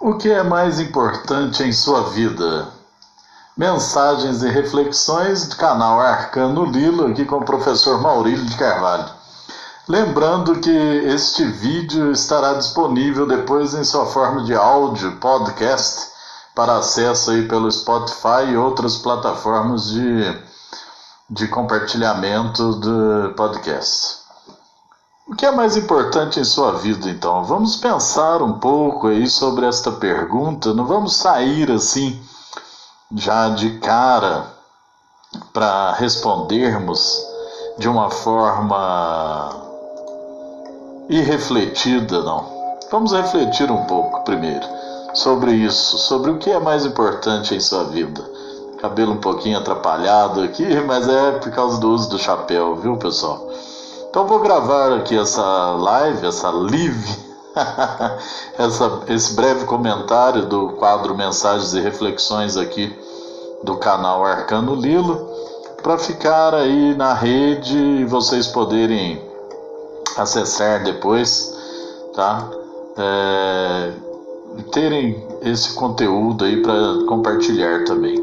O que é mais importante em sua vida? Mensagens e reflexões do canal Arcano Lilo, aqui com o professor Maurílio de Carvalho. Lembrando que este vídeo estará disponível depois em sua forma de áudio, podcast, para acesso aí pelo Spotify e outras plataformas de, de compartilhamento do podcast. O que é mais importante em sua vida, então? Vamos pensar um pouco aí sobre esta pergunta. Não vamos sair assim já de cara para respondermos de uma forma irrefletida, não. Vamos refletir um pouco primeiro sobre isso, sobre o que é mais importante em sua vida. Cabelo um pouquinho atrapalhado aqui, mas é por causa do uso do chapéu, viu, pessoal? Então vou gravar aqui essa live, essa live, essa, esse breve comentário do quadro Mensagens e Reflexões aqui do canal Arcano Lilo, para ficar aí na rede e vocês poderem acessar depois, tá? É, terem esse conteúdo aí para compartilhar também.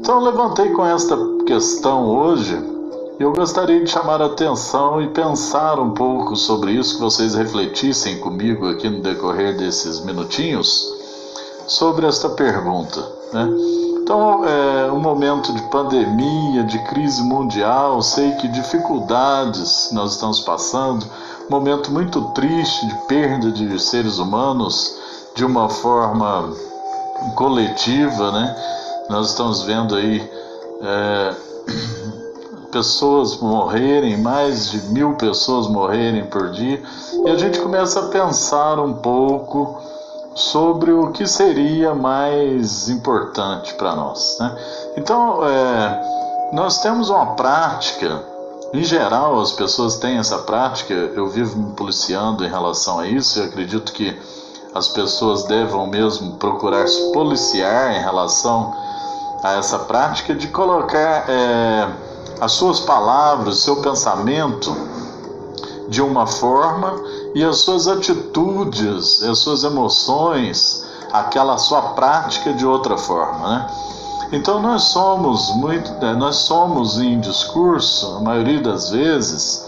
Então levantei com esta questão hoje eu gostaria de chamar a atenção e pensar um pouco sobre isso, que vocês refletissem comigo aqui no decorrer desses minutinhos, sobre esta pergunta. Né? Então, é um momento de pandemia, de crise mundial, sei que dificuldades nós estamos passando, momento muito triste de perda de seres humanos de uma forma coletiva, né? Nós estamos vendo aí. É, pessoas morrerem, mais de mil pessoas morrerem por dia, e a gente começa a pensar um pouco sobre o que seria mais importante para nós. Né? Então, é, nós temos uma prática, em geral as pessoas têm essa prática, eu vivo me policiando em relação a isso, e acredito que as pessoas devam mesmo procurar se policiar em relação a essa prática de colocar. É, as suas palavras, seu pensamento de uma forma e as suas atitudes, as suas emoções, aquela sua prática de outra forma, né? Então nós somos muito, né, nós somos em discurso, a maioria das vezes,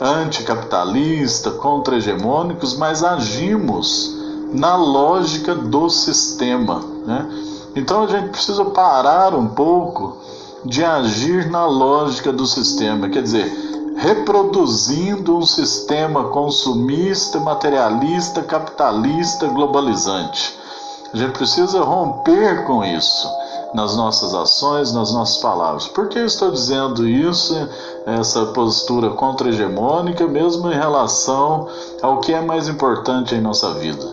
anticapitalista, contra-hegemônicos, mas agimos na lógica do sistema, né? Então a gente precisa parar um pouco de agir na lógica do sistema, quer dizer, reproduzindo um sistema consumista, materialista, capitalista, globalizante. A gente precisa romper com isso nas nossas ações, nas nossas palavras. Por que eu estou dizendo isso, essa postura contra-hegemônica, mesmo em relação ao que é mais importante em nossa vida?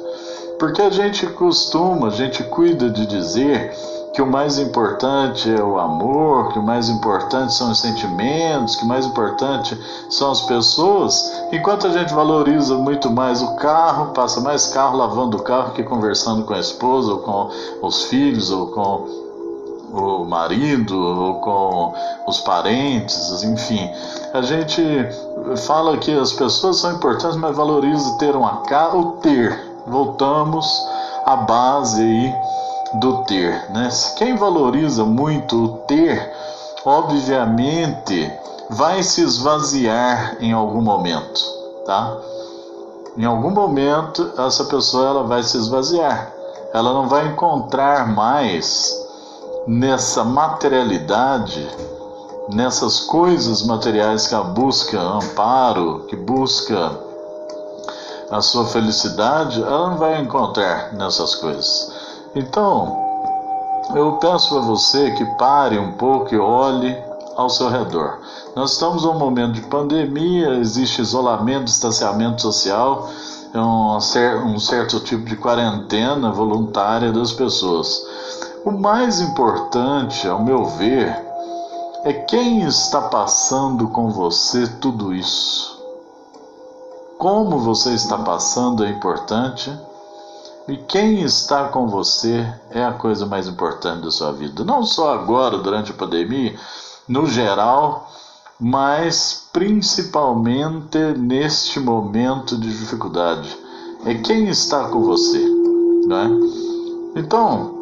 Porque a gente costuma, a gente cuida de dizer que o mais importante é o amor, que o mais importante são os sentimentos, que o mais importante são as pessoas, enquanto a gente valoriza muito mais o carro, passa mais carro lavando o carro que conversando com a esposa, ou com os filhos, ou com o marido, ou com os parentes, enfim. A gente fala que as pessoas são importantes, mas valoriza ter uma casa, ou ter. Voltamos à base aí do ter. Né? Quem valoriza muito o ter, obviamente, vai se esvaziar em algum momento, tá? Em algum momento essa pessoa ela vai se esvaziar. Ela não vai encontrar mais nessa materialidade, nessas coisas materiais que ela busca amparo, que busca a sua felicidade, ela não vai encontrar nessas coisas. Então, eu peço a você que pare um pouco e olhe ao seu redor. Nós estamos num momento de pandemia, existe isolamento, distanciamento social, é um, um certo tipo de quarentena voluntária das pessoas. O mais importante, ao meu ver, é quem está passando com você tudo isso. Como você está passando é importante e quem está com você é a coisa mais importante da sua vida. Não só agora, durante a pandemia, no geral, mas principalmente neste momento de dificuldade. É quem está com você. não é? Então,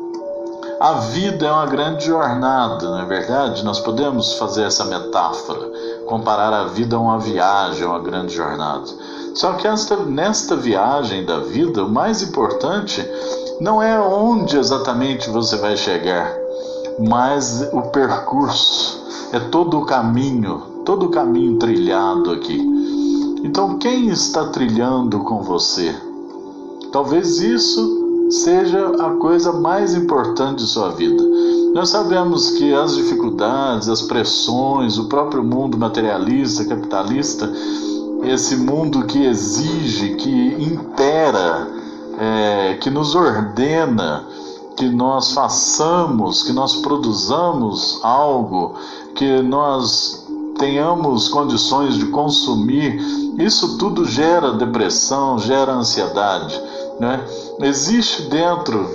a vida é uma grande jornada, não é verdade? Nós podemos fazer essa metáfora, comparar a vida a uma viagem, a uma grande jornada. Só que esta, nesta viagem da vida, o mais importante não é onde exatamente você vai chegar, mas o percurso, é todo o caminho, todo o caminho trilhado aqui. Então, quem está trilhando com você? Talvez isso seja a coisa mais importante de sua vida. Nós sabemos que as dificuldades, as pressões, o próprio mundo materialista, capitalista, esse mundo que exige, que impera, é, que nos ordena que nós façamos, que nós produzamos algo, que nós tenhamos condições de consumir, isso tudo gera depressão, gera ansiedade. Né? Existe dentro.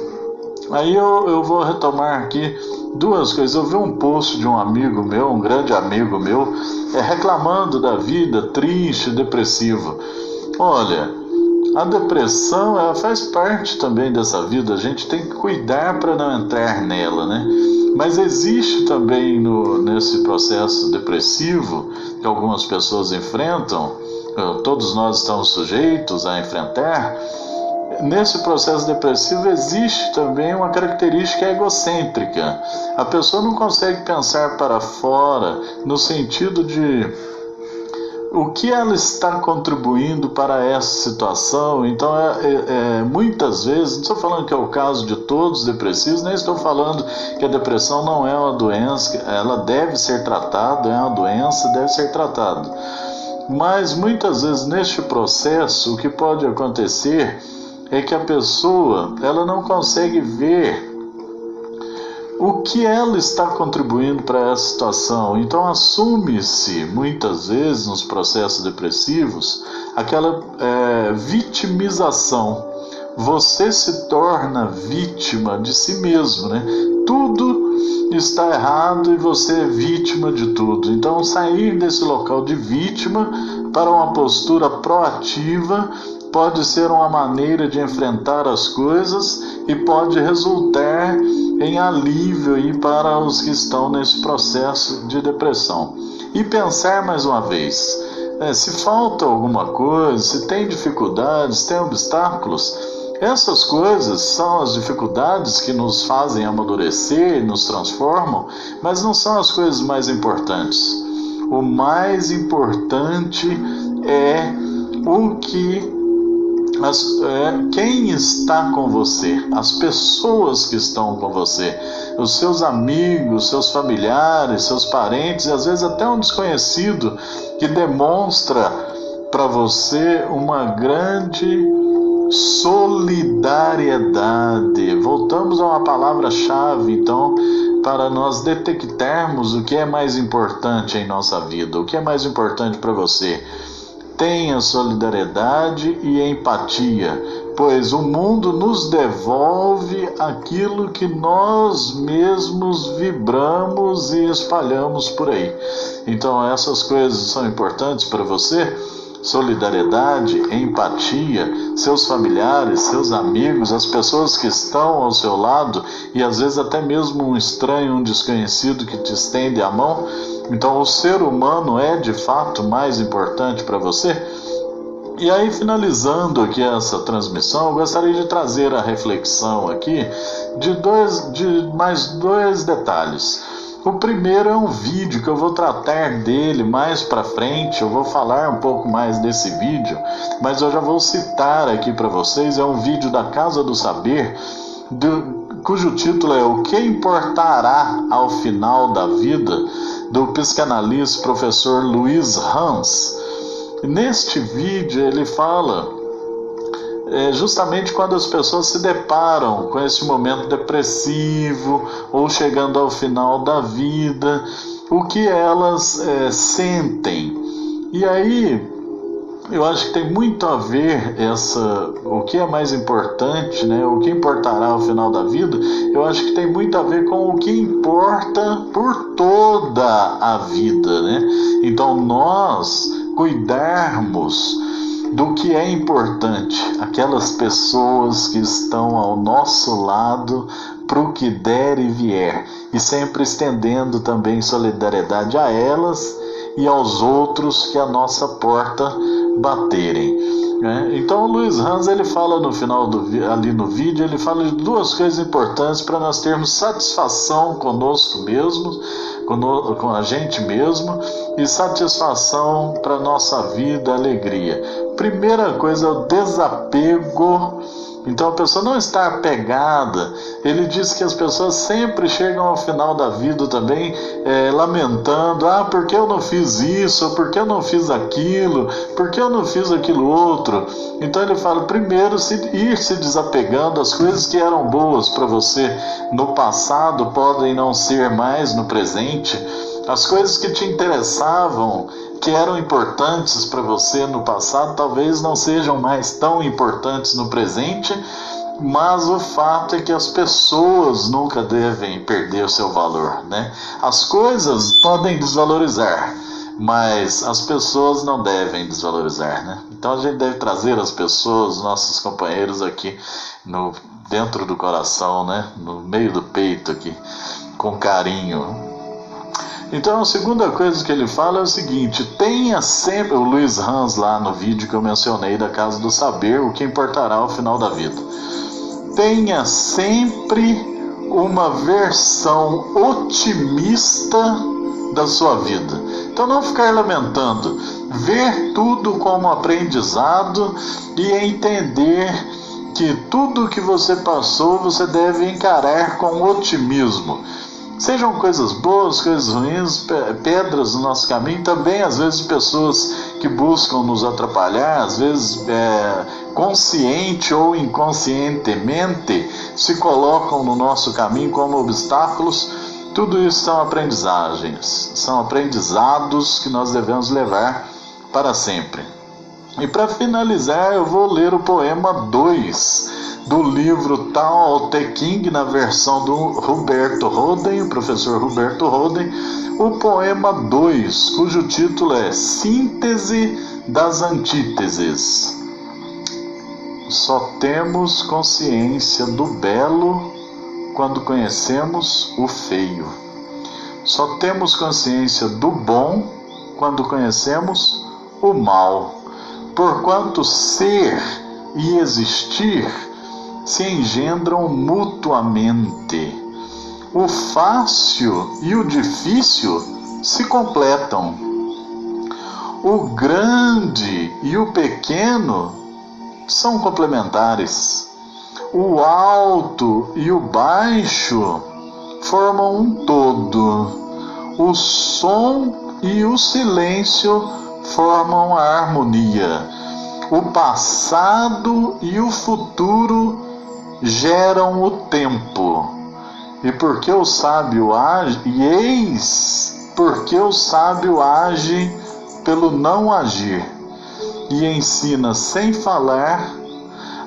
Aí eu, eu vou retomar aqui duas coisas. Eu vi um post de um amigo meu, um grande amigo meu, é, reclamando da vida, triste, depressivo. Olha, a depressão ela faz parte também dessa vida, a gente tem que cuidar para não entrar nela, né? Mas existe também no, nesse processo depressivo que algumas pessoas enfrentam, eh, todos nós estamos sujeitos a enfrentar, nesse processo depressivo existe também uma característica egocêntrica. A pessoa não consegue pensar para fora no sentido de o que ela está contribuindo para essa situação. Então, é, é, é, muitas vezes, não estou falando que é o caso de todos os depressivos, nem estou falando que a depressão não é uma doença, ela deve ser tratada, é uma doença, deve ser tratada. Mas muitas vezes neste processo, o que pode acontecer é que a pessoa ela não consegue ver o que ela está contribuindo para essa situação. Então assume-se muitas vezes nos processos depressivos aquela é, vitimização. Você se torna vítima de si mesmo, né? Tudo está errado e você é vítima de tudo. Então sair desse local de vítima para uma postura proativa pode ser uma maneira de enfrentar as coisas e pode resultar em alívio aí para os que estão nesse processo de depressão. E pensar mais uma vez, é, se falta alguma coisa, se tem dificuldades, tem obstáculos, essas coisas são as dificuldades que nos fazem amadurecer, nos transformam, mas não são as coisas mais importantes. O mais importante é o que mas é, quem está com você, as pessoas que estão com você, os seus amigos, seus familiares, seus parentes, e às vezes até um desconhecido que demonstra para você uma grande solidariedade. Voltamos a uma palavra-chave, então, para nós detectarmos o que é mais importante em nossa vida, o que é mais importante para você Tenha solidariedade e empatia, pois o mundo nos devolve aquilo que nós mesmos vibramos e espalhamos por aí. Então, essas coisas são importantes para você? solidariedade, empatia, seus familiares, seus amigos, as pessoas que estão ao seu lado e às vezes até mesmo um estranho, um desconhecido que te estende a mão. Então, o ser humano é de fato mais importante para você? E aí, finalizando aqui essa transmissão, eu gostaria de trazer a reflexão aqui de, dois, de mais dois detalhes. O primeiro é um vídeo que eu vou tratar dele mais para frente, eu vou falar um pouco mais desse vídeo, mas eu já vou citar aqui para vocês, é um vídeo da Casa do Saber, do, cujo título é O que importará ao final da vida, do psicanalista professor Luiz Hans. Neste vídeo ele fala é justamente quando as pessoas se deparam com esse momento depressivo ou chegando ao final da vida, o que elas é, sentem. E aí eu acho que tem muito a ver essa o que é mais importante, né? O que importará ao final da vida? Eu acho que tem muito a ver com o que importa por toda a vida, né? Então nós cuidarmos do que é importante, aquelas pessoas que estão ao nosso lado para o que der e vier, e sempre estendendo também solidariedade a elas e aos outros que a nossa porta baterem. Né? Então o Luiz Hans ele fala no final do ali no vídeo ele fala de duas coisas importantes para nós termos satisfação conosco mesmo, com a gente mesmo e satisfação para nossa vida, alegria. Primeira coisa é o desapego então a pessoa não está apegada. Ele diz que as pessoas sempre chegam ao final da vida também é, lamentando: ah, por que eu não fiz isso? Por que eu não fiz aquilo? Por que eu não fiz aquilo outro? Então ele fala: primeiro, se, ir se desapegando, as coisas que eram boas para você no passado podem não ser mais no presente. As coisas que te interessavam que eram importantes para você no passado talvez não sejam mais tão importantes no presente, mas o fato é que as pessoas nunca devem perder o seu valor, né? As coisas podem desvalorizar, mas as pessoas não devem desvalorizar, né? Então a gente deve trazer as pessoas, nossos companheiros aqui no dentro do coração, né? No meio do peito aqui, com carinho, então a segunda coisa que ele fala é o seguinte: tenha sempre, o Luiz Hans lá no vídeo que eu mencionei da Casa do Saber, o que importará ao final da vida. Tenha sempre uma versão otimista da sua vida. Então não ficar lamentando, ver tudo como aprendizado e entender que tudo que você passou você deve encarar com otimismo. Sejam coisas boas, coisas ruins, pedras no nosso caminho, também às vezes pessoas que buscam nos atrapalhar, às vezes é, consciente ou inconscientemente se colocam no nosso caminho como obstáculos. Tudo isso são aprendizagens, são aprendizados que nós devemos levar para sempre. E para finalizar, eu vou ler o poema 2 do livro Tao Te King, na versão do Roberto Roden, o professor Roberto Roden, o poema 2, cujo título é Síntese das Antíteses. Só temos consciência do belo quando conhecemos o feio. Só temos consciência do bom quando conhecemos o mal. Porquanto ser e existir se engendram mutuamente. O fácil e o difícil se completam. O grande e o pequeno são complementares. O alto e o baixo formam um todo. O som e o silêncio formam a harmonia. O passado e o futuro geram o tempo. E porque o sábio age, e eis porque o sábio age pelo não agir, e ensina sem falar,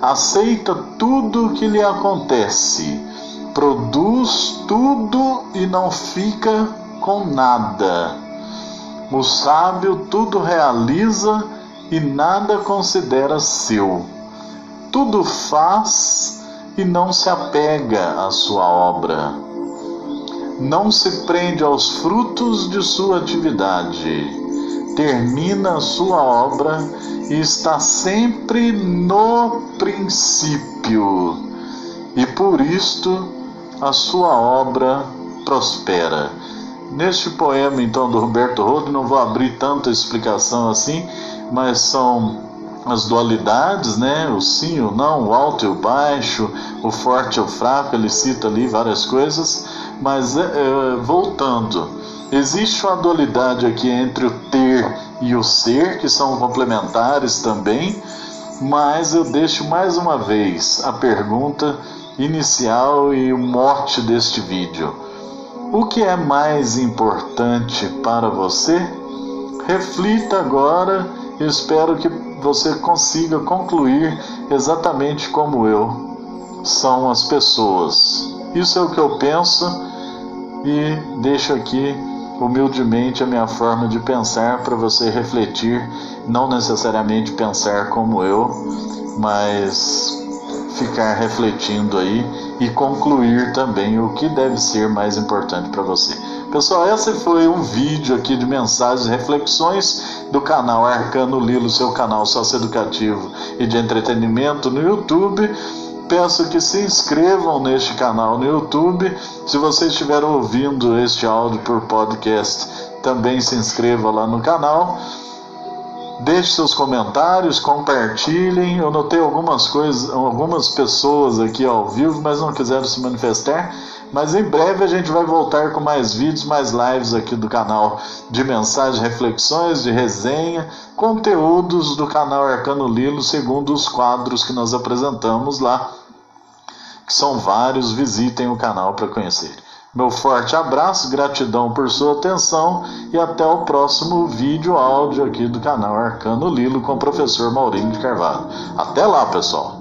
aceita tudo o que lhe acontece, produz tudo e não fica com nada. O sábio tudo realiza e nada considera seu. Tudo faz e não se apega à sua obra. Não se prende aos frutos de sua atividade. Termina a sua obra e está sempre no princípio. E por isto a sua obra prospera. Neste poema, então, do Roberto Rodo, não vou abrir tanta explicação assim, mas são as dualidades, né? O sim, o não, o alto e o baixo, o forte e o fraco, ele cita ali várias coisas, mas é, é, voltando, existe uma dualidade aqui entre o ter e o ser, que são complementares também, mas eu deixo mais uma vez a pergunta inicial e o mote deste vídeo. O que é mais importante para você? Reflita agora espero que você consiga concluir exatamente como eu. São as pessoas. Isso é o que eu penso e deixo aqui humildemente a minha forma de pensar para você refletir, não necessariamente pensar como eu, mas ficar refletindo aí e concluir também o que deve ser mais importante para você. Pessoal, esse foi um vídeo aqui de mensagens e reflexões do canal Arcano Lilo, seu canal socioeducativo e de entretenimento no YouTube peço que se inscrevam neste canal no YouTube. Se você estiver ouvindo este áudio por podcast, também se inscreva lá no canal. Deixe seus comentários, compartilhem. Eu notei algumas coisas, algumas pessoas aqui ao vivo, mas não quiseram se manifestar. Mas em breve a gente vai voltar com mais vídeos, mais lives aqui do canal de mensagens, reflexões, de resenha, conteúdos do canal Arcano Lilo, segundo os quadros que nós apresentamos lá, que são vários. Visitem o canal para conhecer. Meu forte abraço, gratidão por sua atenção e até o próximo vídeo áudio aqui do canal Arcano Lilo com o professor Maurinho de Carvalho. Até lá, pessoal!